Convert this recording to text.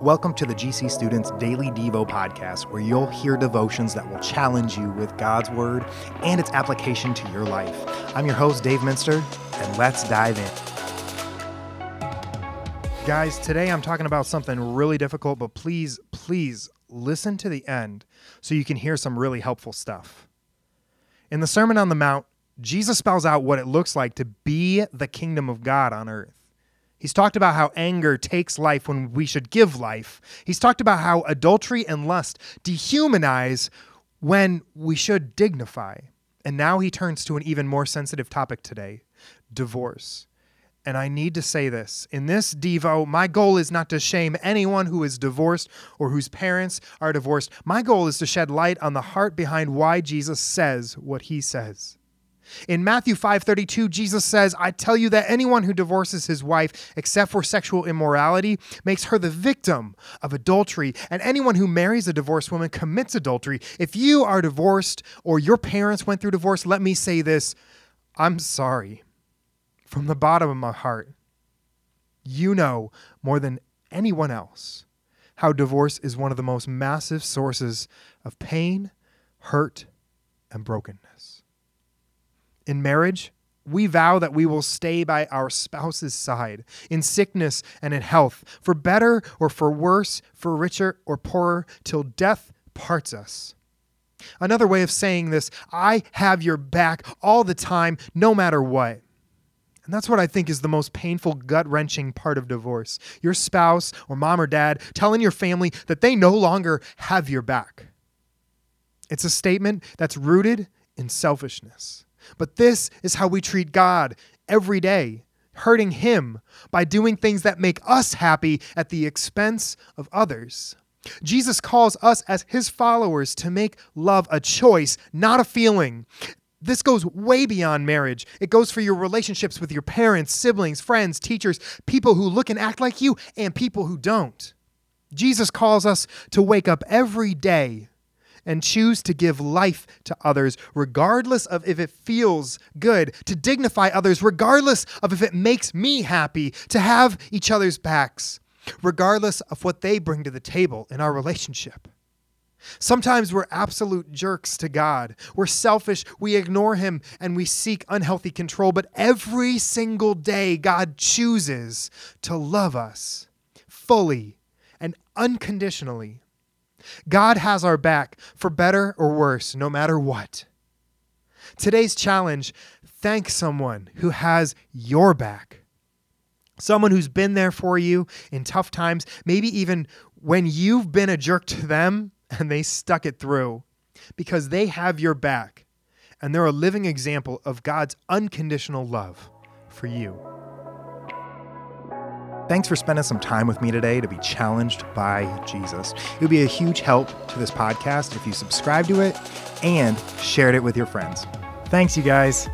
Welcome to the GC Students Daily Devo podcast, where you'll hear devotions that will challenge you with God's Word and its application to your life. I'm your host, Dave Minster, and let's dive in. Guys, today I'm talking about something really difficult, but please, please listen to the end so you can hear some really helpful stuff. In the Sermon on the Mount, Jesus spells out what it looks like to be the kingdom of God on earth. He's talked about how anger takes life when we should give life. He's talked about how adultery and lust dehumanize when we should dignify. And now he turns to an even more sensitive topic today divorce. And I need to say this. In this Devo, my goal is not to shame anyone who is divorced or whose parents are divorced. My goal is to shed light on the heart behind why Jesus says what he says. In Matthew 5:32, Jesus says, "I tell you that anyone who divorces his wife except for sexual immorality makes her the victim of adultery, and anyone who marries a divorced woman commits adultery." If you are divorced or your parents went through divorce, let me say this, I'm sorry from the bottom of my heart. You know more than anyone else how divorce is one of the most massive sources of pain, hurt, and brokenness. In marriage, we vow that we will stay by our spouse's side in sickness and in health, for better or for worse, for richer or poorer, till death parts us. Another way of saying this, I have your back all the time, no matter what. And that's what I think is the most painful, gut wrenching part of divorce. Your spouse or mom or dad telling your family that they no longer have your back. It's a statement that's rooted in selfishness. But this is how we treat God every day, hurting Him by doing things that make us happy at the expense of others. Jesus calls us as His followers to make love a choice, not a feeling. This goes way beyond marriage. It goes for your relationships with your parents, siblings, friends, teachers, people who look and act like you, and people who don't. Jesus calls us to wake up every day and choose to give life to others, regardless of if it feels good, to dignify others, regardless of if it makes me happy, to have each other's backs, regardless of what they bring to the table in our relationship. Sometimes we're absolute jerks to God. We're selfish, we ignore Him, and we seek unhealthy control. But every single day, God chooses to love us fully and unconditionally. God has our back for better or worse, no matter what. Today's challenge thank someone who has your back. Someone who's been there for you in tough times, maybe even when you've been a jerk to them and they stuck it through, because they have your back and they're a living example of God's unconditional love for you. Thanks for spending some time with me today to be challenged by Jesus. It would be a huge help to this podcast if you subscribe to it and shared it with your friends. Thanks, you guys.